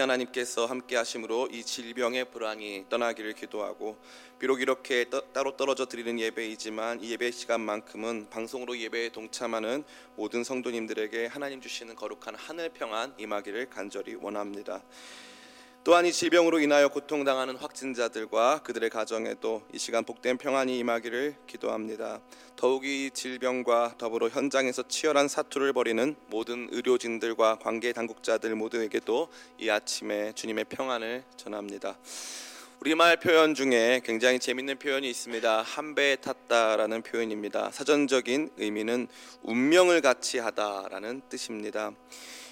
하나님께서 함께 하심으로 이 질병의 불안이 떠나기를 기도하고 비록 이렇게 떠, 따로 떨어져 드리는 예배이지만 이 예배 시간만큼은 방송으로 예배에 동참하는 모든 성도님들에게 하나님 주시는 거룩한 하늘 평안 임하기를 간절히 원합니다. 또한 이 질병으로 인하여 고통당하는 확진자들과 그들의 가정에도 이 시간 복된 평안이 임하기를 기도합니다. 더욱이 이 질병과 더불어 현장에서 치열한 사투를 벌이는 모든 의료진들과 관계 당국자들 모두에게도 이 아침에 주님의 평안을 전합니다. 우리말 표현 중에 굉장히 재밌는 표현이 있습니다. 한 배에 탔다라는 표현입니다. 사전적인 의미는 운명을 같이 하다라는 뜻입니다.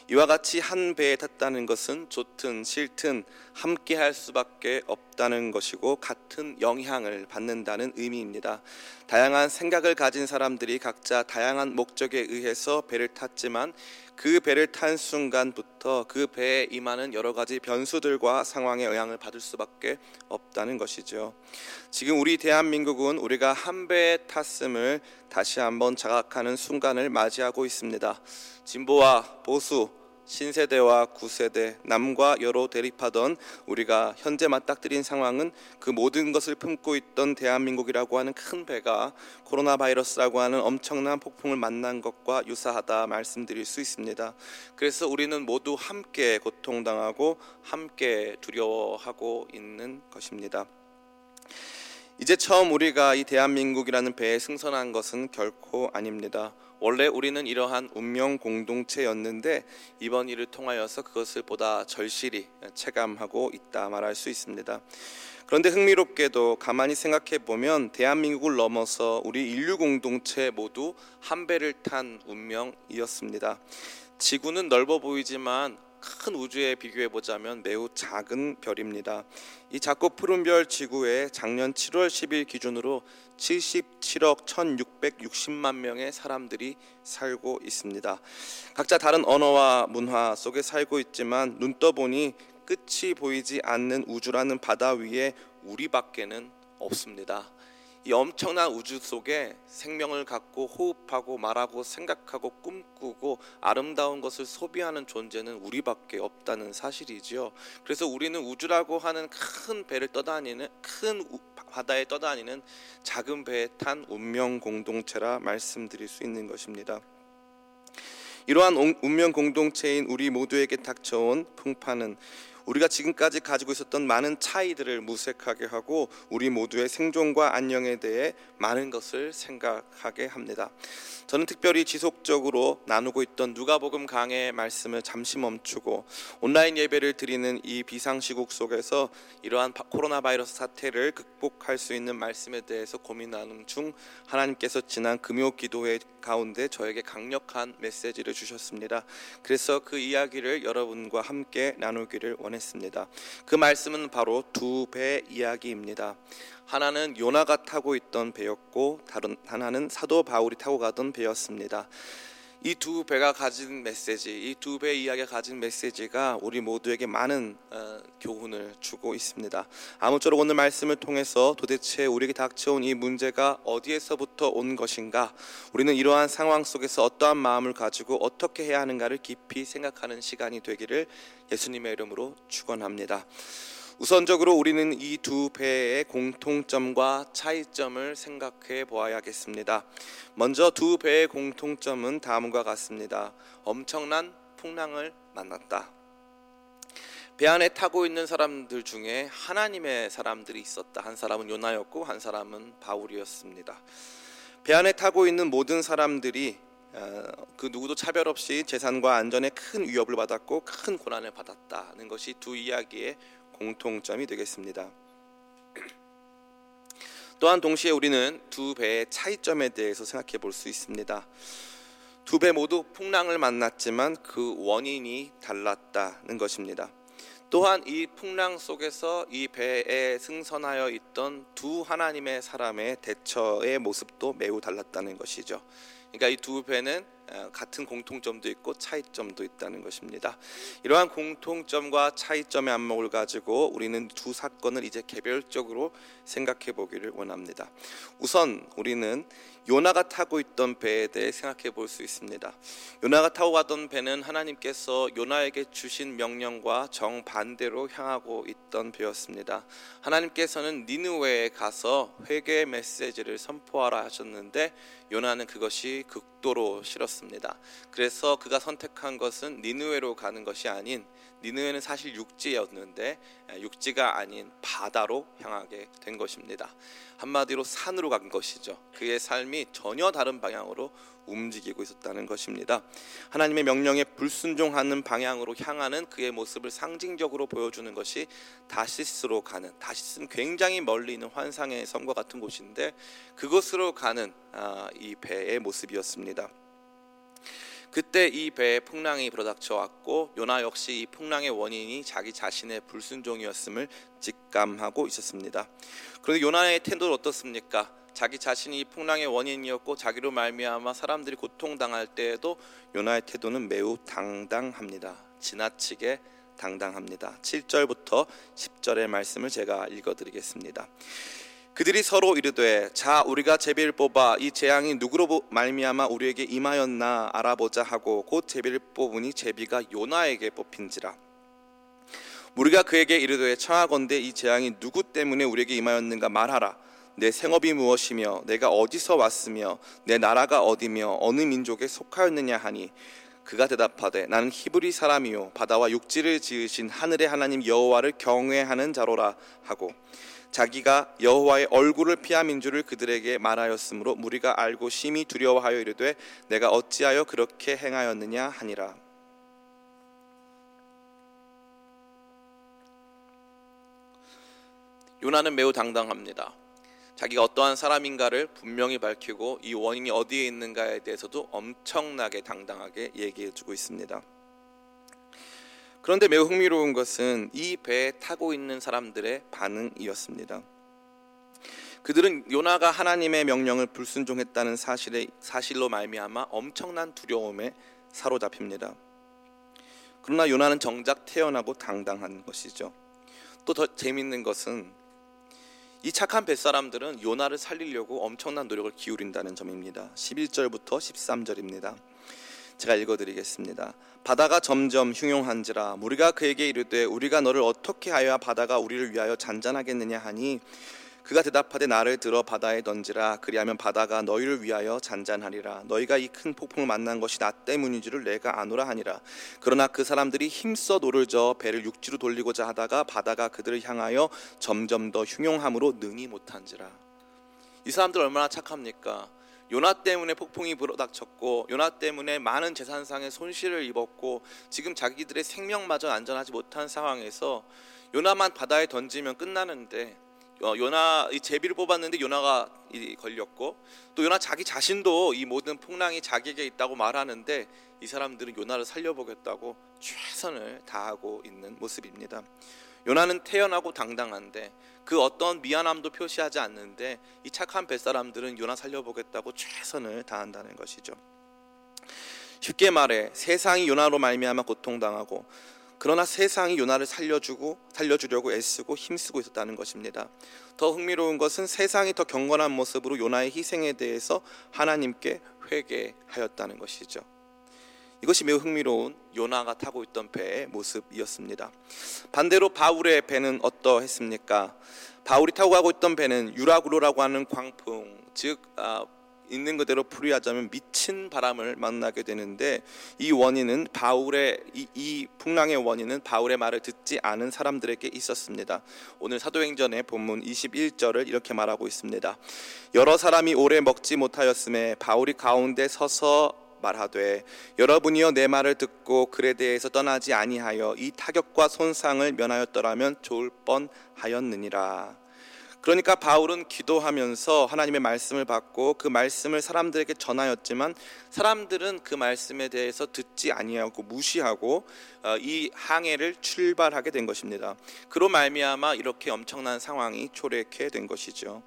이와 같이 한 배에 탔다는 것은 좋든 싫든 함께 할 수밖에 없다는 것이고 같은 영향을 받는다는 의미입니다. 다양한 생각을 가진 사람들이 각자 다양한 목적에 의해서 배를 탔지만 그 배를 탄 순간부터 그 배에 임하는 여러 가지 변수들과 상황의 영향을 받을 수밖에 없다는 것이죠. 지금 우리 대한민국은 우리가 한 배에 탔음을 다시 한번 자각하는 순간을 맞이하고 있습니다. 진보와 보수, 신세대와 구세대, 남과 여로 대립하던 우리가 현재 맞닥뜨린 상황은 그 모든 것을 품고 있던 대한민국이라고 하는 큰 배가 코로나 바이러스라고 하는 엄청난 폭풍을 만난 것과 유사하다 말씀드릴 수 있습니다. 그래서 우리는 모두 함께 고통당하고 함께 두려워하고 있는 것입니다. 이제 처음 우리가 이 대한민국이라는 배에 승선한 것은 결코 아닙니다. 원래 우리는 이러한 운명 공동체였는데 이번 일을 통하여서 그것을 보다 절실히 체감하고 있다 말할 수 있습니다. 그런데 흥미롭게도 가만히 생각해 보면 대한민국을 넘어서 우리 인류 공동체 모두 한 배를 탄 운명이었습니다. 지구는 넓어 보이지만 큰 우주에 비교해 보자면 매우 작은 별입니다. 이 작고 푸른 별 지구에 작년 7월 10일 기준으로 77억 1,660만 명의 사람들이 살고 있습니다. 각자 다른 언어와 문화 속에 살고 있지만 눈 떠보니 끝이 보이지 않는 우주라는 바다 위에 우리밖에는 없습니다. 이 엄청난 우주 속에 생명을 갖고 호흡하고 말하고 생각하고 꿈꾸고 아름다운 것을 소비하는 존재는 우리밖에 없다는 사실이지요. 그래서 우리는 우주라고 하는 큰 배를 떠다니는 큰 바다에 떠다니는 작은 배에 탄 운명 공동체라 말씀드릴 수 있는 것입니다. 이러한 운명 공동체인 우리 모두에게 닥쳐온 풍파는 우리가 지금까지 가지고 있었던 많은 차이들을 무색하게 하고 우리 모두의 생존과 안녕에 대해 많은 것을 생각하게 합니다. 저는 특별히 지속적으로 나누고 있던 누가복음 강의 말씀을 잠시 멈추고 온라인 예배를 드리는 이 비상시국 속에서 이러한 코로나 바이러스 사태를 극복할 수 있는 말씀에 대해서 고민하는 중 하나님께서 지난 금요 기도회 가운데 저에게 강력한 메시지를 주셨습니다. 그래서 그 이야기를 여러분과 함께 나누기를 원 했습니다. 그 말씀은 바로 두 배 이야기입니다. 하나는 요나가 타고 있던 배였고 다른 하나는 사도 바울이 타고 가던 배였습니다. 이 두 배가 가진 메시지, 이 두배 이야기가 가진 메시지가 우리 모두에게 많은 어, 교훈을 주고 있습니다. 아무쪼록 오늘 말씀을 통해서 도대체 우리에게 닥쳐온 이 문제가 어디에서부터 온 것인가, 우리는 이러한 상황 속에서 어떠한 마음을 가지고 어떻게 해야 하는가를 깊이 생각하는 시간이 되기를 예수님의 이름으로 축원합니다. 우선적으로 우리는 이 두 배의 공통점과 차이점을 생각해 보아야겠습니다. 먼저 두 배의 공통점은 다음과 같습니다. 엄청난 풍랑을 만났다. 배 안에 타고 있는 사람들 중에 하나님의 사람들이 있었다. 한 사람은 요나였고 한 사람은 바울이었습니다. 배 안에 타고 있는 모든 사람들이 어, 그 누구도 차별 없이 재산과 안전에 큰 위협을 받았고 큰 고난을 받았다는 것이 두 이야기의 공통점이 되겠습니다. 또한 동시에 우리는 두 배의 차이점에 대해서 생각해 볼 수 있습니다. 두 배 모두 풍랑을 만났지만 그 원인이 달랐다는 것입니다. 또한 이 풍랑 속에서 이 배에 승선하여 있던 두 하나님의 사람의 대처의 모습도 매우 달랐다는 것이죠. 그러니까 이 두 배는 어, 같은 공통점도 있고 차이점도 있다는 것입니다. 이러한 공통점과 차이점의 안목을 가지고 우리는 두 사건을 이제 개별적으로 생각해 보기를 원합니다. 우선 우리는 요나가 타고 있던 배에 대해 생각해 볼 수 있습니다. 요나가 타고 가던 배는 하나님께서 요나에게 주신 명령과 정반대로 향하고 있던 배였습니다. 하나님께서는 니느웨에 가서 회개 메시지를 선포하라 하셨는데 요나는 그것이 극 도로 싫었습니다. 그래서 그가 선택한 것은 니느웨로 가는 것이 아닌 니느웨는 사실 육지였는데 육지가 아닌 바다로 향하게 된 것입니다. 한마디로 산으로 간 것이죠. 그의 삶이 전혀 다른 방향으로 움직이고 있었다는 것입니다. 하나님의 명령에 불순종하는 방향으로 향하는 그의 모습을 상징적으로 보여주는 것이 다시스로 가는 다시스는 굉장히 멀리 있는 환상의 섬과 같은 곳인데 그곳으로 가는 아, 이 배의 모습이었습니다. 그때 이 배에 풍랑이 불어닥쳐 왔고 요나 역시 이 풍랑의 원인이 자기 자신의 불순종이었음을 직감하고 있었습니다. 그런데 요나의 태도는 어떻습니까? 자기 자신이 풍랑의 원인이었고 자기로 말미암아 사람들이 고통당할 때에도 요나의 태도는 매우 당당합니다. 지나치게 당당합니다. 7절부터 10절의 말씀을 제가 읽어 드리겠습니다. 그들이 서로 이르되 자 우리가 제비를 뽑아 이 재앙이 누구로 말미암아 우리에게 임하였나 알아보자 하고 곧 제비를 뽑으니 제비가 요나에게 뽑힌지라 우리가 그에게 이르되 청하건대 이 재앙이 누구 때문에 우리에게 임하였는가 말하라 내 생업이 무엇이며 내가 어디서 왔으며 내 나라가 어디며 어느 민족에 속하였느냐 하니 그가 대답하되 나는 히브리 사람이요 바다와 육지를 지으신 하늘의 하나님 여호와를 경외하는 자로라 하고 자기가 여호와의 얼굴을 피함인 줄을 그들에게 말하였으므로 무리가 알고 심히 두려워하여 이르되 내가 어찌하여 그렇게 행하였느냐 하니라 요나는 매우 당당합니다. 자기가 어떠한 사람인가를 분명히 밝히고 이 원인이 어디에 있는가에 대해서도 엄청나게 당당하게 얘기해 주고 있습니다. 그런데 매우 흥미로운 것은 이 배에 타고 있는 사람들의 반응이었습니다. 그들은 요나가 하나님의 명령을 불순종했다는 사실에 사실로 말미암아 엄청난 두려움에 사로잡힙니다. 그러나 요나는 정작 태어나고 당당한 것이죠. 또 더 재밌는 것은 이 착한 뱃사람들은 요나를 살리려고 엄청난 노력을 기울인다는 점입니다. 11절부터 13절입니다. 제가 읽어드리겠습니다. 바다가 점점 흉용한지라 우리가 그에게 이르되 우리가 너를 어떻게 하여야 바다가 우리를 위하여 잔잔하겠느냐 하니 그가 대답하되 나를 들어 바다에 던지라. 그리하면 바다가 너희를 위하여 잔잔하리라. 너희가 이 큰 폭풍을 만난 것이 나 때문인 줄을 내가 아노라 하니라. 그러나 그 사람들이 힘써 노를 저 배를 육지로 돌리고자 하다가 바다가 그들을 향하여 점점 더 흉용함으로 능히 못한지라. 이 사람들 얼마나 착합니까? 요나 때문에 폭풍이 불어닥쳤고 요나 때문에 많은 재산상의 손실을 입었고 지금 자기들의 생명마저 안전하지 못한 상황에서 요나만 바다에 던지면 끝나는데 어, 요나 이 제비를 뽑았는데 요나가 걸렸고 또 요나 자기 자신도 이 모든 풍랑이 자기에게 있다고 말하는데 이 사람들은 요나를 살려보겠다고 최선을 다하고 있는 모습입니다. 요나는 태연하고 당당한데 그 어떤 미안함도 표시하지 않는데 이 착한 뱃사람들은 요나 살려보겠다고 최선을 다한다는 것이죠. 쉽게 말해 세상이 요나로 말미암아 고통당하고 그러나 세상이 요나를 살려주고 살려주려고 애쓰고 힘쓰고 있었다는 것입니다. 더 흥미로운 것은 세상이 더 경건한 모습으로 요나의 희생에 대해서 하나님께 회개하였다는 것이죠. 이것이 매우 흥미로운 요나가 타고 있던 배의 모습이었습니다. 반대로 바울의 배는 어떠했습니까? 바울이 타고 가고 있던 배는 유라구로라고 하는 광풍, 즉 아, 있는 그대로 풀이하자면 미친 바람을 만나게 되는데 이 원인은 바울의 이, 이, 풍랑의 원인은 바울의 말을 듣지 않은 사람들에게 있었습니다. 오늘 사도행전의 본문 21절을 이렇게 말하고 있습니다. 여러 사람이 오래 먹지 못하였음에 바울이 가운데 서서 말하되 여러분이여 내 말을 듣고 글에 대해서 떠나지 아니하여 이 타격과 손상을 면하였더라면 좋을 뻔하였느니라. 그러니까 바울은 기도하면서 하나님의 말씀을 받고 그 말씀을 사람들에게 전하였지만 사람들은 그 말씀에 대해서 듣지 아니하고 무시하고 어, 이 항해를 출발하게 된 것입니다. 그로 말미암아 이렇게 엄청난 상황이 초래케 된 것이죠.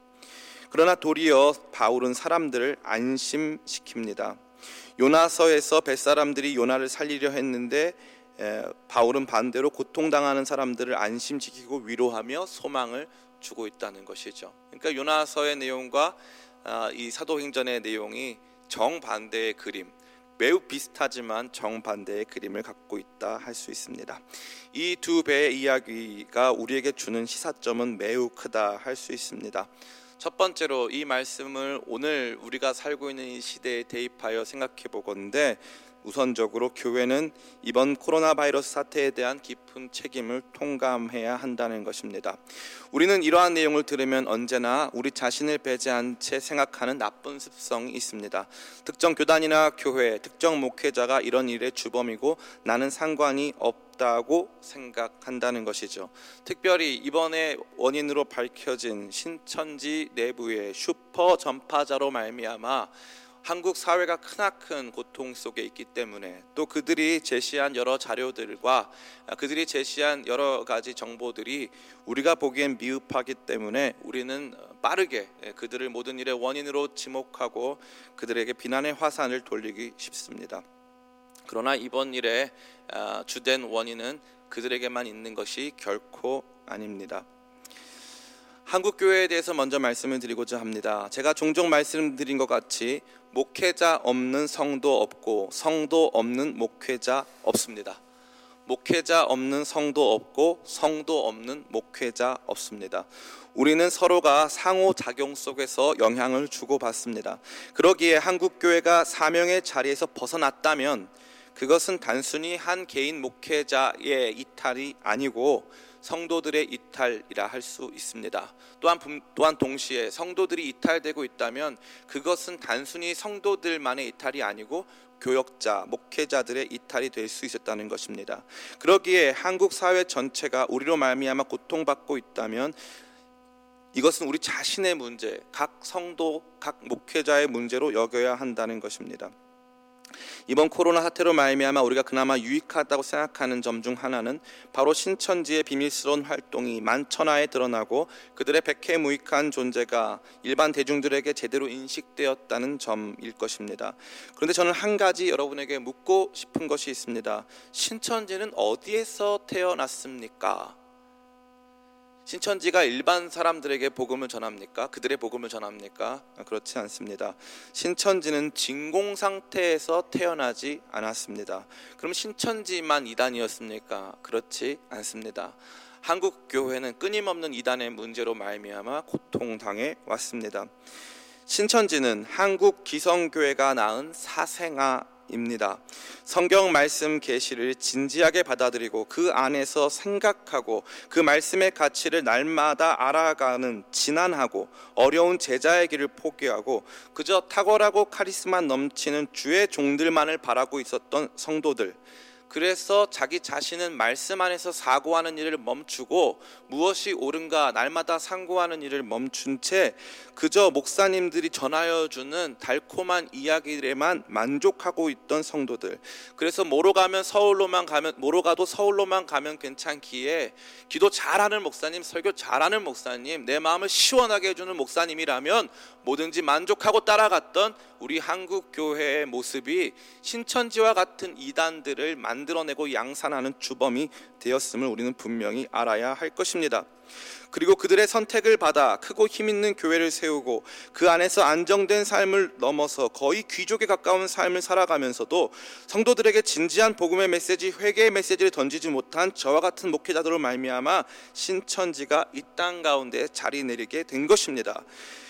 그러나 도리어 바울은 사람들을 안심시킵니다. 요나서에서 뱃사람들이 요나를 살리려 했는데 바울은 반대로 고통당하는 사람들을 안심시키고 위로하며 소망을 주고 있다는 것이죠. 그러니까 요나서의 내용과 아, 이 사도행전의 내용이 정반대의 그림, 매우 비슷하지만 정반대의 그림을 갖고 있다 할 수 있습니다. 이 두 배의 이야기가 우리에게 주는 시사점은 매우 크다 할 수 있습니다. 첫 번째로 이 말씀을 오늘 우리가 살고 있는 이 시대에 대입하여 생각해 보건데 우선적으로 교회는 이번 코로나 바이러스 사태에 대한 깊은 책임을 통감해야 한다는 것입니다. 우리는 이러한 내용을 들으면 언제나 우리 자신을 배제한 채 생각하는 나쁜 습성이 있습니다. 특정 교단이나 교회, 특정 목회자가 이런 일의 주범이고 나는 상관이 없다고 생각한다는 것이죠. 특별히 이번에 원인으로 밝혀진 신천지 내부의 슈퍼 전파자로 말미암아 한국 사회가 크나큰 고통 속에 있기 때문에 또 그들이 제시한 여러 자료들과 그들이 제시한 여러 가지 정보들이 우리가 보기엔 미흡하기 때문에 우리는 빠르게 그들을 모든 일의 원인으로 지목하고 그들에게 비난의 화산을 돌리기 쉽습니다. 그러나 이번 일의 아, 주된 원인은 그들에게만 있는 것이 결코 아닙니다. 한국 교회에 대해서 먼저 말씀을 드리고자 합니다. 제가 종종 말씀드린 것 같이 목회자 없는 성도 없고 성도 없는 목회자 없습니다. 목회자 없는 성도 없고 성도 없는 목회자 없습니다. 우리는 서로가 상호 작용 속에서 영향을 주고받습니다. 그러기에 한국 교회가 사명의 자리에서 벗어났다면 그것은 단순히 한 개인 목회자의 이탈이 아니고 성도들의 이탈이라 할 수 있습니다. 또한 또한 동시에 성도들이 이탈되고 있다면 그것은 단순히 성도들만의 이탈이 아니고 교역자, 목회자들의 이탈이 될 수 있었다는 것입니다. 그러기에 한국 사회 전체가 우리로 말미암아 고통받고 있다면 이것은 우리 자신의 문제, 각 성도, 각 목회자의 문제로 여겨야 한다는 것입니다. 이번 코로나 사태로 말미암아 우리가 그나마 유익하다고 생각하는 점 중 하나는 바로 신천지의 비밀스러운 활동이 만천하에 드러나고 그들의 백해무익한 존재가 일반 대중들에게 제대로 인식되었다는 점일 것입니다. 그런데 저는 한 가지 여러분에게 묻고 싶은 것이 있습니다. 신천지는 어디에서 태어났습니까? 신천지가 일반 사람들에게 복음을 전합니까? 그들의 복음을 전합니까? 그렇지 않습니다. 신천지는 진공 상태에서 태어나지 않았습니다. 그럼 신천지만 이단이었습니까? 그렇지 않습니다. 한국 교회는 끊임없는 이단의 문제로 말미암아 고통당해 왔습니다. 신천지는 한국 기성교회가 낳은 사생아 입니다. 성경 말씀 계시를 진지하게 받아들이고 그 안에서 생각하고 그 말씀의 가치를 날마다 알아가는 진한하고 어려운 제자의 길을 포기하고 그저 탁월하고 카리스마 넘치는 주의 종들만을 바라고 있었던 성도들 그래서 자기 자신은 말씀 안에서 사고하는 일을 멈추고 무엇이 옳은가 날마다 상고하는 일을 멈춘 채 그저 목사님들이 전하여 주는 달콤한 이야기들에만 만족하고 있던 성도들. 그래서 모로 가면 서울로만 가면 모로 가도 서울로만 가면 괜찮기에 기도 잘하는 목사님, 설교 잘하는 목사님, 내 마음을 시원하게 해주는 목사님이라면 뭐든지 만족하고 따라갔던 우리 한국 교회의 모습이 신천지와 같은 이단들을 만들어내고 양산하는 주범이 되었음을 우리는 분명히 알아야 할 것입니다. 그리고 그들의 선택을 받아 크고 힘 있는 교회를 세우고 그 안에서 안정된 삶을 넘어서 거의 귀족에 가까운 삶을 살아가면서도 성도들에게 진지한 복음의 메시지, 회개의 메시지를 던지지 못한 저와 같은 목회자들로 말미암아 신천지가 이 땅 가운데 자리 내리게 된 것입니다.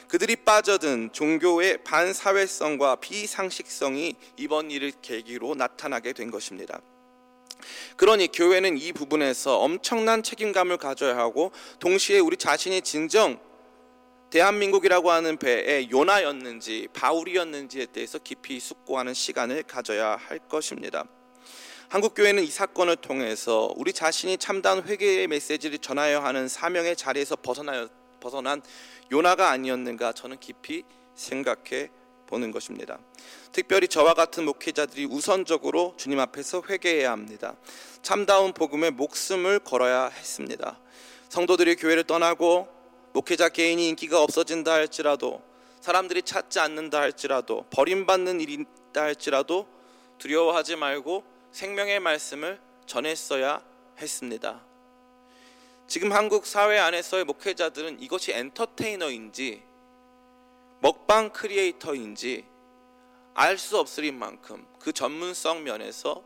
그들이 빠져든 종교의 반사회성과 비상식성이 이번 일을 계기로 나타나게 된 것입니다. 그러니 교회는 이 부분에서 엄청난 책임감을 가져야 하고 동시에 우리 자신이 진정 대한민국이라고 하는 배에 요나였는지 바울이었는지에 대해서 깊이 숙고하는 시간을 가져야 할 것입니다. 한국 교회는 이 사건을 통해서 우리 자신이 참다운 회개의 메시지를 전하여 하는 사명의 자리에서 벗어나 벗어난 요나가 아니었는가 저는 깊이 생각해 보는 것입니다. 특별히 저와 같은 목회자들이 우선적으로 주님 앞에서 회개해야 합니다. 참다운 복음에 목숨을 걸어야 했습니다. 성도들이 교회를 떠나고 목회자 개인이 인기가 없어진다 할지라도 사람들이 찾지 않는다 할지라도 버림받는 일이 있다 할지라도 두려워하지 말고 생명의 말씀을 전했어야 했습니다. 지금 한국 사회 안에서의 목회자들은 이것이 엔터테이너인지 먹방 크리에이터인지 알 수 없을 만큼 그 전문성 면에서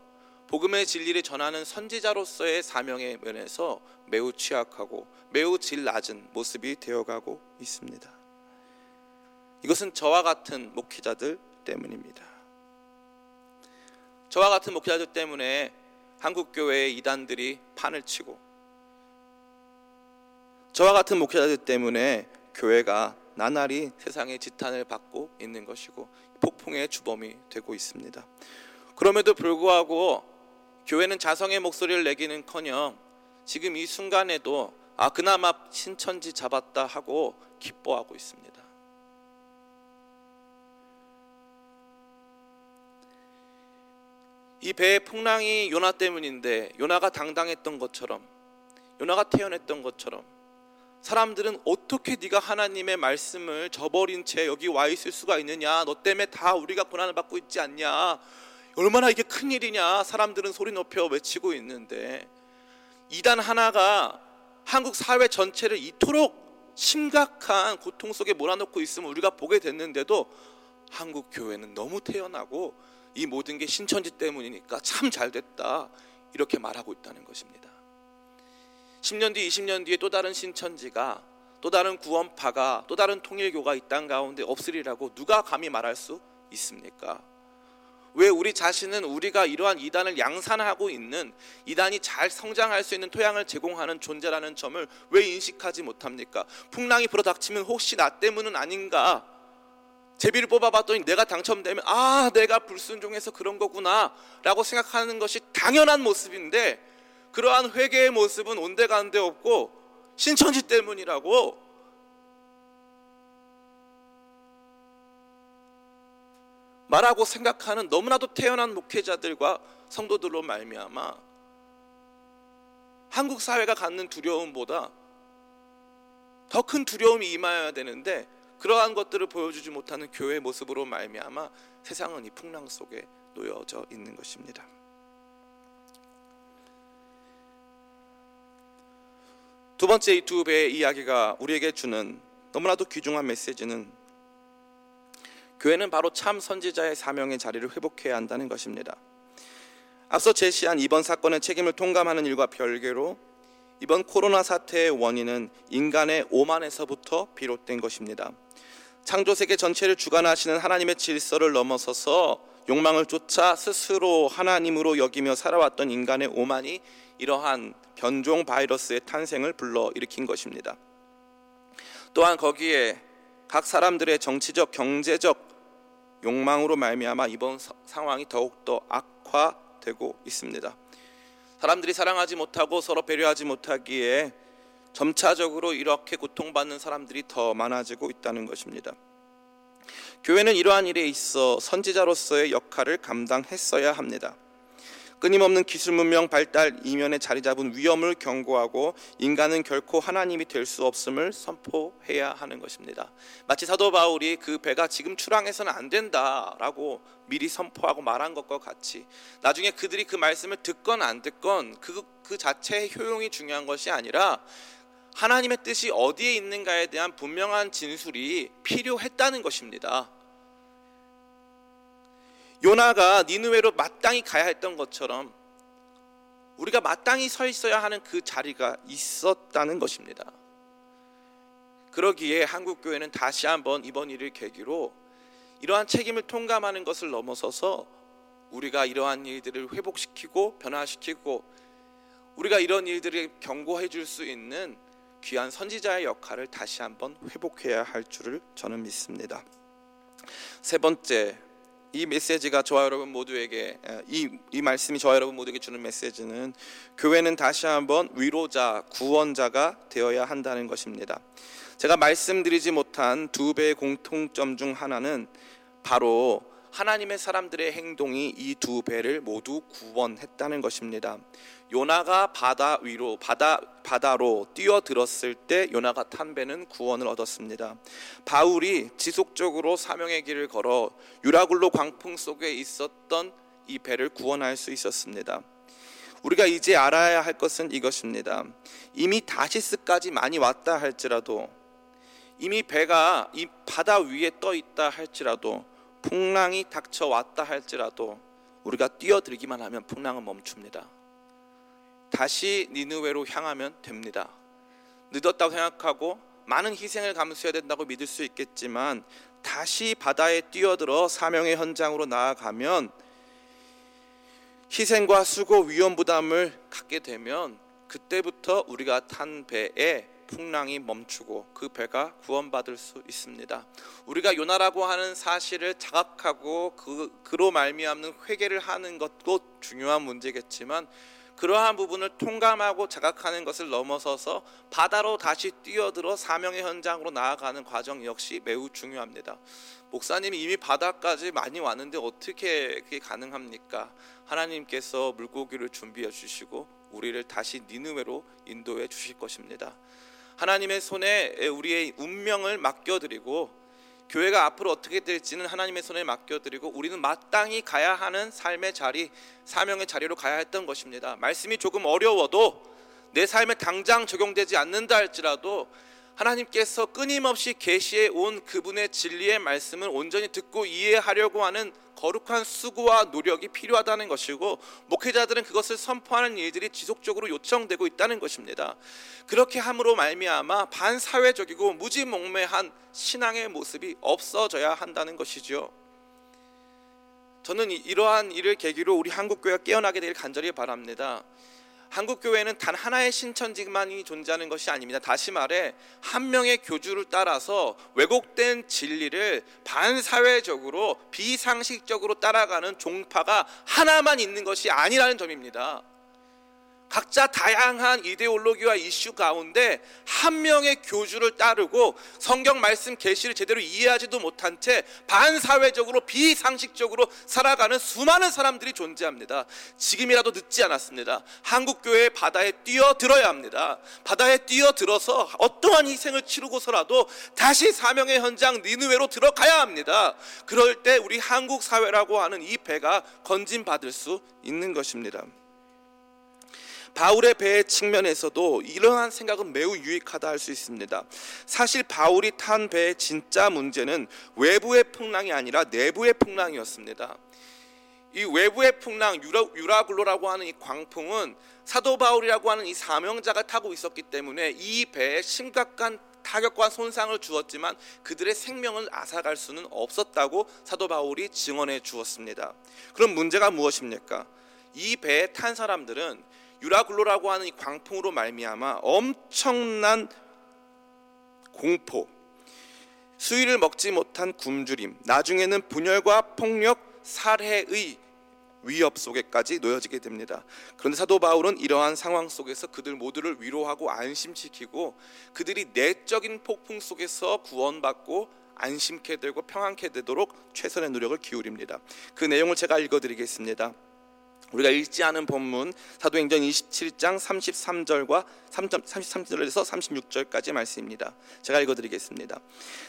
복음의 진리를 전하는 선지자로서의 사명의 면에서 매우 취약하고 매우 질 낮은 모습이 되어가고 있습니다. 이것은 저와 같은 목회자들 때문입니다. 저와 같은 목회자들 때문에 한국 교회의 이단들이 판을 치고 저와 같은 목회자들 때문에 교회가 나날이 세상의 지탄을 받고 있는 것이고 폭풍의 주범이 되고 있습니다. 그럼에도 불구하고 교회는 자성의 목소리를 내기는커녕 지금 이 순간에도 아 그나마 신천지 잡았다 하고 기뻐하고 있습니다. 이 배의 풍랑이 요나 때문인데 요나가 당당했던 것처럼 요나가 태어났던 것처럼 사람들은 어떻게 네가 하나님의 말씀을 저버린 채 여기 와 있을 수가 있느냐? 너 때문에 다 우리가 고난을 받고 있지 않냐? 얼마나 이게 큰 일이냐? 사람들은 소리 높여 외치고 있는데 이단 하나가 한국 사회 전체를 이토록 심각한 고통 속에 몰아넣고 있음을 우리가 보게 됐는데도 한국 교회는 너무 태어나고 이 모든 게 신천지 때문이니까 참 잘 됐다. 이렇게 말하고 있다는 것입니다. 10년 뒤, 20년 뒤에 또 다른 신천지가 또 다른 구원파가 또 다른 통일교가 이 땅 가운데 없으리라고 누가 감히 말할 수 있습니까? 왜 우리 자신은 우리가 이러한 이단을 양산하고 있는 이단이 잘 성장할 수 있는 토양을 제공하는 존재라는 점을 왜 인식하지 못합니까? 풍랑이 불어닥치면 혹시 나 때문은 아닌가? 제비를 뽑아봤더니 내가 당첨되면 아 내가 불순종해서 그런 거구나라고 생각하는 것이 당연한 모습인데 그러한 회개의 모습은 온데간데 없고 신천지 때문이라고 말하고 생각하는 너무나도 태어난 목회자들과 성도들로 말미암아 한국 사회가 갖는 두려움보다 더 큰 두려움이 임하여야 되는데 그러한 것들을 보여주지 못하는 교회의 모습으로 말미암아 세상은 이 풍랑 속에 놓여져 있는 것입니다. 두 번째 이 두 배의 이야기가 우리에게 주는 너무나도 귀중한 메시지는 교회는 바로 참 선지자의 사명의 자리를 회복해야 한다는 것입니다. 앞서 제시한 이번 사건의 책임을 통감하는 일과 별개로 이번 코로나 사태의 원인은 인간의 오만에서부터 비롯된 것입니다. 창조 세계 전체를 주관하시는 하나님의 질서를 넘어서서 욕망을 쫓아 스스로 하나님으로 여기며 살아왔던 인간의 오만이 이러한 변종 바이러스의 탄생을 불러일으킨 것입니다. 또한 거기에 각 사람들의 정치적, 경제적 욕망으로 말미암아 이번 상황이 더욱더 악화되고 있습니다. 사람들이 사랑하지 못하고 서로 배려하지 못하기에 점차적으로 이렇게 고통받는 사람들이 더 많아지고 있다는 것입니다. 교회는 이러한 일에 있어 선지자로서의 역할을 감당했어야 합니다. 끊임없는 기술 문명 발달 이면에 자리 잡은 위험을 경고하고 인간은 결코 하나님이 될 수 없음을 선포해야 하는 것입니다. 마치 사도 바울이 그 배가 지금 출항해서는 안 된다라고 미리 선포하고 말한 것과 같이 나중에 그들이 그 말씀을 듣건 안 듣건 그, 그 자체의 효용이 중요한 것이 아니라 하나님의 뜻이 어디에 있는가에 대한 분명한 진술이 필요했다는 것입니다. 요나가 니누웨로 마땅히 가야 했던 것처럼 우리가 마땅히 서 있어야 하는 그 자리가 있었다는 것입니다. 그러기에 한국 교회는 다시 한번 이번 일을 계기로 이러한 책임을 통감하는 것을 넘어서서 우리가 이러한 일들을 회복시키고 변화시키고 우리가 이런 일들을 경고해 줄 수 있는 귀한 선지자의 역할을 다시 한번 회복해야 할 줄을 저는 믿습니다. 세 번째, 이 메시지가 저와 여러분 모두에게 이, 이 말씀이 저와 여러분 모두에게 주는 메시지는 교회는 다시 한번 위로자, 구원자가 되어야 한다는 것입니다. 제가 말씀드리지 못한 두 배의 공통점 중 하나는 바로 하나님의 사람들의 행동이 이 두 배를 모두 구원했다는 것입니다. 요나가 바다 위로 바다 바다로 뛰어들었을 때 요나가 탄 배는 구원을 얻었습니다. 바울이 지속적으로 사명의 길을 걸어 유라굴로 광풍 속에 있었던 이 배를 구원할 수 있었습니다. 우리가 이제 알아야 할 것은 이것입니다. 이미 다시스까지 많이 왔다 할지라도 이미 배가 이 바다 위에 떠 있다 할지라도 풍랑이 닥쳐 왔다 할지라도 우리가 뛰어들기만 하면 풍랑은 멈춥니다. 다시 니느웨로 향하면 됩니다. 늦었다고 생각하고 많은 희생을 감수해야 된다고 믿을 수 있겠지만 다시 바다에 뛰어들어 사명의 현장으로 나아가면 희생과 수고 위험 부담을 갖게 되면 그때부터 우리가 탄 배에 풍랑이 멈추고 그 배가 구원받을 수 있습니다. 우리가 요나라고 하는 사실을 자각하고 그 그로 말미암는 회개를 하는 것도 중요한 문제겠지만 그러한 부분을 통감하고 자각하는 것을 넘어서서 바다로 다시 뛰어들어 사명의 현장으로 나아가는 과정 역시 매우 중요합니다. 목사님이 이미 바다까지 많이 왔는데 어떻게 그게 가능합니까? 하나님께서 물고기를 준비해 주시고 우리를 다시 니느웨로 인도해 주실 것입니다. 하나님의 손에 우리의 운명을 맡겨드리고 교회가 앞으로 어떻게 될지는 하나님의 손에 맡겨드리고 우리는 마땅히 가야 하는 삶의 자리, 사명의 자리로 가야 했던 것입니다. 말씀이 조금 어려워도 내 삶에 당장 적용되지 않는다 할지라도 하나님께서 끊임없이 계시해 온 그분의 진리의 말씀을 온전히 듣고 이해하려고 하는 거룩한 수고와 노력이 필요하다는 것이고 목회자들은 그것을 선포하는 일들이 지속적으로 요청되고 있다는 것입니다. 그렇게 함으로 말미암아 반사회적이고 무지몽매한 신앙의 모습이 없어져야 한다는 것이죠. 저는 이러한 일을 계기로 우리 한국 교회가 깨어나게 되길 간절히 바랍니다. 한국 교회는 단 하나의 신천지만이 존재하는 것이 아닙니다. 다시 말해 한 명의 교주를 따라서 왜곡된 진리를 반사회적으로 비상식적으로 따라가는 종파가 하나만 있는 것이 아니라는 점입니다. 각자 다양한 이데올로기와 이슈 가운데 한 명의 교주를 따르고 성경 말씀 계시를 제대로 이해하지도 못한 채 반사회적으로 비상식적으로 살아가는 수많은 사람들이 존재합니다. 지금이라도 늦지 않았습니다. 한국 교회의 바다에 뛰어들어야 합니다. 바다에 뛰어들어서 어떠한 희생을 치르고서라도 다시 사명의 현장 니누웨로 들어가야 합니다. 그럴 때 우리 한국 사회라고 하는 이 배가 건진 받을 수 있는 것입니다. 바울의 배의 측면에서도 이러한 생각은 매우 유익하다 할 수 있습니다. 사실 바울이 탄 배의 진짜 문제는 외부의 풍랑이 아니라 내부의 풍랑이었습니다. 이 외부의 풍랑 유라, 글로라고 하는 이 광풍은 사도 바울이라고 하는 이 사명자가 타고 있었기 때문에 이 배에 심각한 타격과 손상을 주었지만 그들의 생명을 앗아갈 수는 없었다고 사도 바울이 증언해 주었습니다. 그럼 문제가 무엇입니까? 이 배에 탄 사람들은 유라글로라고 하는 이 광풍으로 말미암아 엄청난 공포, 수위를 먹지 못한 굶주림, 나중에는 분열과 폭력, 살해의 위협 속에까지 놓여지게 됩니다. 그런데 사도 바울은 이러한 상황 속에서 그들 모두를 위로하고 안심시키고 그들이 내적인 폭풍 속에서 구원받고 안심케 되고 평안케 되도록 최선의 노력을 기울입니다. 그 내용을 제가 읽어드리겠습니다. 우리가 읽지 않은 본문 사도행전 27장 33절과 33절에서 36절까지 말씀입니다. 제가 읽어드리겠습니다.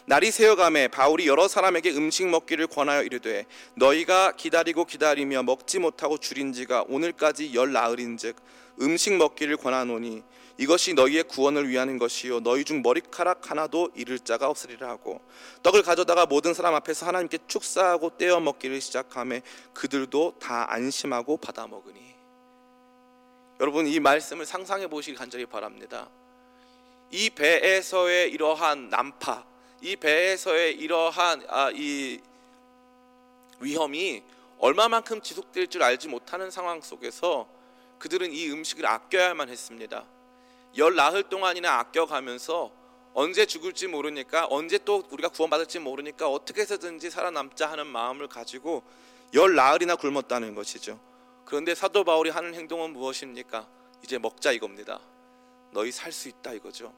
날이 새어감에 바울이 여러 사람에게 음식 먹기를 권하여 이르되 너희가 기다리고 기다리며 먹지 못하고 줄인 지가 오늘까지 열 나흘인즉 음식 먹기를 권하노니 이것이 너희의 구원을 위하는 것이요 너희 중 머리카락 하나도 잃을 자가 없으리라 하고 떡을 가져다가 모든 사람 앞에서 하나님께 축사하고 떼어 먹기를 시작하며 그들도 다 안심하고 받아 먹으니 여러분 이 말씀을 상상해 보시기 간절히 바랍니다. 이 배에서의 이러한 난파, 이 배에서의 이러한 아, 이 위험이 얼마만큼 지속될 줄 알지 못하는 상황 속에서 그들은 이 음식을 아껴야만 했습니다. 열 나흘 동안이나 아껴가면서 언제 죽을지 모르니까 언제 또 우리가 구원받을지 모르니까 어떻게 해서든지 살아남자 하는 마음을 가지고 열 나흘이나 굶었다는 것이죠. 그런데 사도 바울이 하는 행동은 무엇입니까? 이제 먹자 이겁니다. 너희 살 수 있다 이거죠.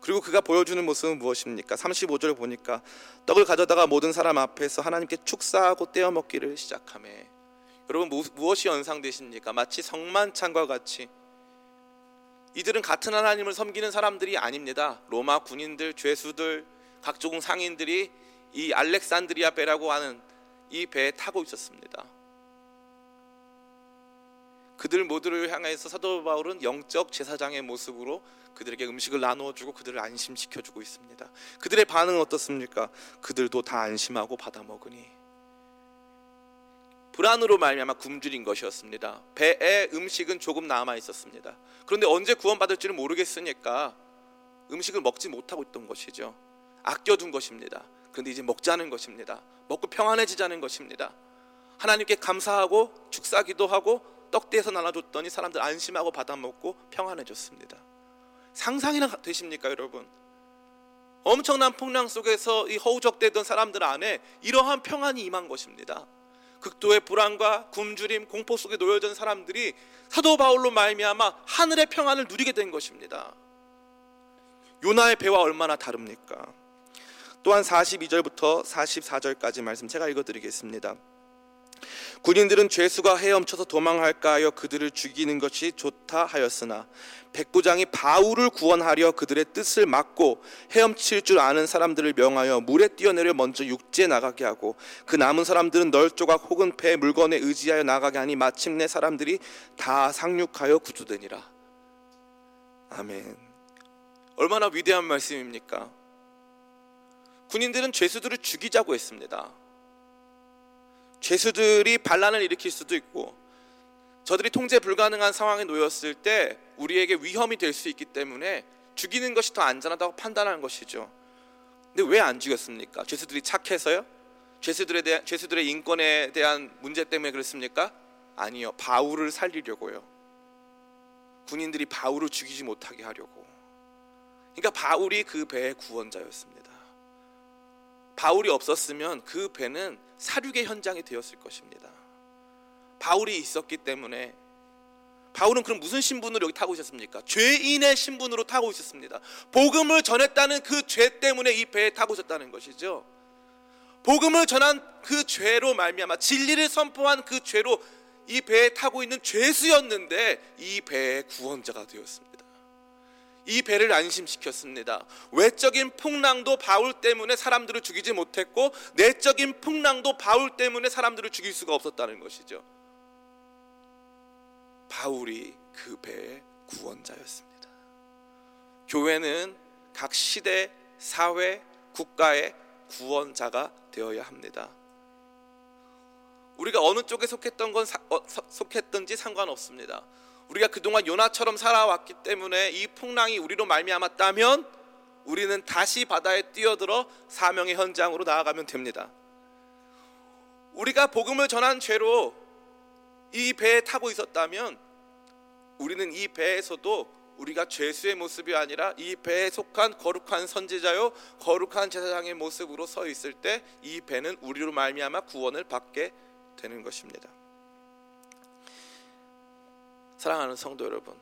그리고 그가 보여주는 모습은 무엇입니까? 35절을 보니까 떡을 가져다가 모든 사람 앞에서 하나님께 축사하고 떼어 먹기를 시작하매 여러분 무엇이 연상되십니까? 마치 성만찬과 같이 이들은 같은 하나님을 섬기는 사람들이 아닙니다. 로마 군인들, 죄수들, 각종 상인들이 이 알렉산드리아 배라고 하는 이 배에 타고 있었습니다. 그들 모두를 향해서 사도 바울은 영적 제사장의 모습으로 그들에게 음식을 나누어 주고 그들을 안심시켜 주고 있습니다. 그들의 반응은 어떻습니까? 그들도 다 안심하고 받아 먹으니 불안으로 말미암아 굶주린 것이었습니다. 배에 음식은 조금 남아 있었습니다. 그런데 언제 구원받을 지를 모르겠으니까 음식을 먹지 못하고 있던 것이죠. 아껴둔 것입니다. 그런데 이제 먹자는 것입니다. 먹고 평안해지자는 것입니다. 하나님께 감사하고 축사기도 하고 떡대에서 나눠줬더니 사람들 안심하고 받아 먹고 평안해졌습니다. 상상이나 되십니까, 여러분? 엄청난 풍랑 속에서 이 허우적대던 사람들 안에 이러한 평안이 임한 것입니다. 극도의 불안과 굶주림, 공포 속에 놓여진 사람들이 사도 바울로 말미암아 하늘의 평안을 누리게 된 것입니다. 요나의 배와 얼마나 다릅니까? 또한 42절부터 44절까지 말씀 제가 읽어 드리겠습니다. 군인들은 죄수가 헤엄쳐서 도망할까 하여 그들을 죽이는 것이 좋다 하였으나 백부장이 바울을 구원하려 그들의 뜻을 막고 헤엄칠 줄 아는 사람들을 명하여 물에 뛰어내려 먼저 육지에 나가게 하고 그 남은 사람들은 널조각 혹은 배 물건에 의지하여 나가게 하니 마침내 사람들이 다 상륙하여 구조되니라. 아멘. 얼마나 위대한 말씀입니까? 군인들은 죄수들을 죽이자고 했습니다. 죄수들이 반란을 일으킬 수도 있고 저들이 통제 불가능한 상황에 놓였을 때 우리에게 위험이 될 수 있기 때문에 죽이는 것이 더 안전하다고 판단하는 것이죠. 근데 왜 안 죽였습니까? 죄수들이 착해서요? 죄수들에 대한 죄수들의 인권에 대한 문제 때문에 그렇습니까? 아니요. 바울을 살리려고요. 군인들이 바울을 죽이지 못하게 하려고. 그러니까 바울이 그 배의 구원자였습니다. 바울이 없었으면 그 배는 사륙의 현장이 되었을 것입니다. 바울이 있었기 때문에 바울은 그럼 무슨 신분으로 여기 타고 있었습니까? 죄인의 신분으로 타고 있었습니다. 복음을 전했다는 그 죄 때문에 이 배에 타고 있었다는 것이죠. 복음을 전한 그 죄로 말미암아 진리를 선포한 그 죄로 이 배에 타고 있는 죄수였는데 이 배의 구원자가 되었습니다. 이 배를 안심시켰습니다. 외적인 풍랑도 바울 때문에 사람들을 죽이지 못했고 내적인 풍랑도 바울 때문에 사람들을 죽일 수가 없었다는 것이죠. 바울이 그 배의 구원자였습니다. 교회는 각 시대, 사회, 국가의 구원자가 되어야 합니다. 우리가 어느 쪽에 속했던 건 사, 어, 속했든지 상관없습니다. 우리가 그동안 요나처럼 살아왔기 때문에 이 풍랑이 우리로 말미암았다면 우리는 다시 바다에 뛰어들어 사명의 현장으로 나아가면 됩니다. 우리가 복음을 전한 죄로 이 배에 타고 있었다면 우리는 이 배에서도 우리가 죄수의 모습이 아니라 이 배에 속한 거룩한 선지자요 거룩한 제사장의 모습으로 서 있을 때 이 배는 우리로 말미암아 구원을 받게 되는 것입니다. 사랑하는 성도 여러분,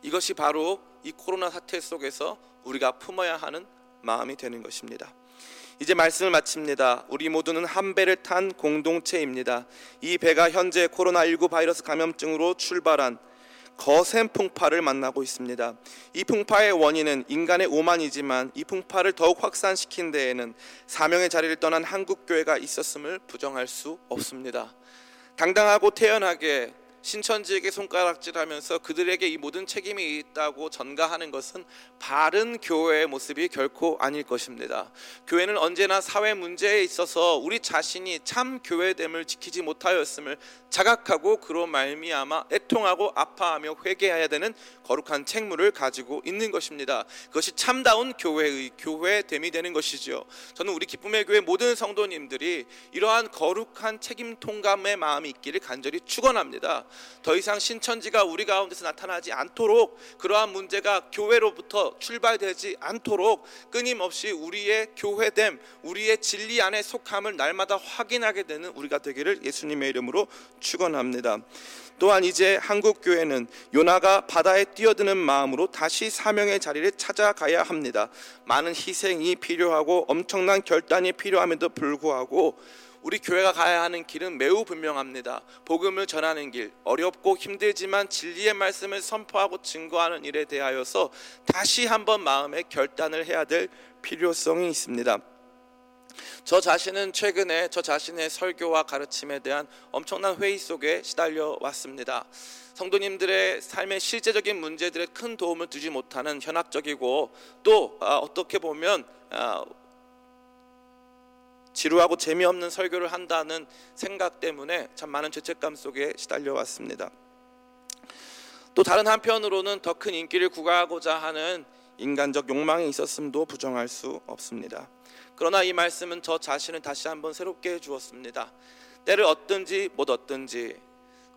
이것이 바로 이 코로나 사태 속에서 우리가 품어야 하는 마음이 되는 것입니다. 이제 말씀을 마칩니다. 우리 모두는 한 배를 탄 공동체입니다. 이 배가 현재 코로나19 바이러스 감염증으로 출발한 거센 풍파를 만나고 있습니다. 이 풍파의 원인은 인간의 오만이지만 이 풍파를 더욱 확산시킨 데에는 사명의 자리를 떠난 한국 교회가 있었음을 부정할 수 없습니다. 당당하고 태연하게 신천지에게 손가락질하면서 그들에게 이 모든 책임이 있다고 전가하는 것은 바른 교회의 모습이 결코 아닐 것입니다. 교회는 언제나 사회 문제에 있어서 우리 자신이 참 교회됨을 지키지 못하였음을 자각하고 그로 말미암아 애통하고 아파하며 회개해야 되는 거룩한 책무를 가지고 있는 것입니다. 그것이 참다운 교회의 교회됨이 되는 것이죠. 저는 우리 기쁨의 교회 모든 성도님들이 이러한 거룩한 책임 통감의 마음이 있기를 간절히 축원합니다. 더 이상 신천지가 우리 가운데서 나타나지 않도록 그러한 문제가 교회로부터 출발되지 않도록 끊임없이 우리의 교회됨, 우리의 진리 안에 속함을 날마다 확인하게 되는 우리가 되기를 예수님의 이름으로 축원합니다. 또한 이제 한국 교회는 요나가 바다에 뛰어드는 마음으로 다시 사명의 자리를 찾아가야 합니다. 많은 희생이 필요하고 엄청난 결단이 필요함에도 불구하고 우리 교회가 가야 하는 길은 매우 분명합니다. 복음을 전하는 길, 어렵고 힘들지만 진리의 말씀을 선포하고 증거하는 일에 대하여서 다시 한번 마음의 결단을 해야 될 필요성이 있습니다. 저 자신은 최근에 저 자신의 설교와 가르침에 대한 엄청난 회의 속에 시달려 왔습니다. 성도님들의 삶의 실제적인 문제들에 큰 도움을 주지 못하는 현학적이고 또 아, 어떻게 보면 아, 지루하고 재미없는 설교를 한다는 생각 때문에 참 많은 죄책감 속에 시달려 왔습니다. 또 다른 한편으로는 더 큰 인기를 구가하고자 하는 인간적 욕망이 있었음도 부정할 수 없습니다. 그러나 이 말씀은 저 자신을 다시 한번 새롭게 해 주었습니다. 때를 얻든지 못 얻든지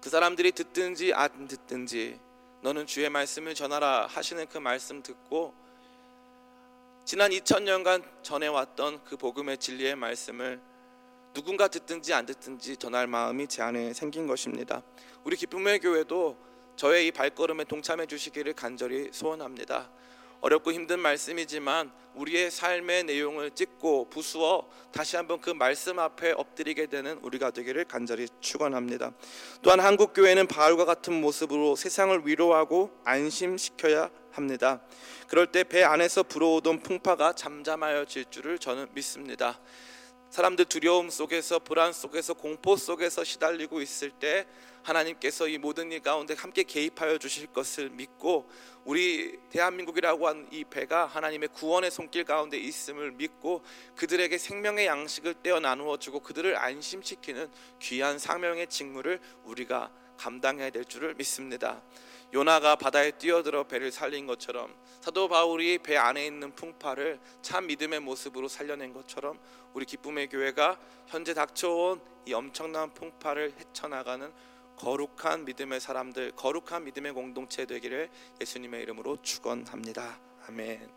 그 사람들이 듣든지 안 듣든지 너는 주의 말씀을 전하라 하시는 그 말씀 듣고 지난 2000년간 전해왔던 그 복음의 진리의 말씀을 누군가 듣든지 안 듣든지 전할 마음이 제 안에 생긴 것입니다. 우리 기쁨의 교회도 저의 이 발걸음에 동참해 주시기를 간절히 소원합니다. 어렵고 힘든 말씀이지만 우리의 삶의 내용을 찍고 부수어 다시 한번 그 말씀 앞에 엎드리게 되는 우리가 되기를 간절히 축원합니다. 또한 한국 교회는 바울과 같은 모습으로 세상을 위로하고 안심시켜야 합니다. 그럴 때 배 안에서 불어오던 풍파가 잠잠하여질 줄을 저는 믿습니다. 사람들 두려움 속에서 불안 속에서 공포 속에서 시달리고 있을 때 하나님께서 이 모든 일 가운데 함께 개입하여 주실 것을 믿고 우리 대한민국이라고 하는 이 배가 하나님의 구원의 손길 가운데 있음을 믿고 그들에게 생명의 양식을 떼어 나누어 주고 그들을 안심시키는 귀한 사명의 직무를 우리가 감당해야 될 줄을 믿습니다. 요나가 바다에 뛰어들어 배를 살린 것처럼 사도 바울이 배 안에 있는 풍파를 참 믿음의 모습으로 살려낸 것처럼 우리 기쁨의 교회가 현재 닥쳐온 이 엄청난 풍파를 헤쳐나가는 거룩한 믿음의 사람들, 거룩한 믿음의 공동체 되기를 예수님의 이름으로 축원합니다. 아멘.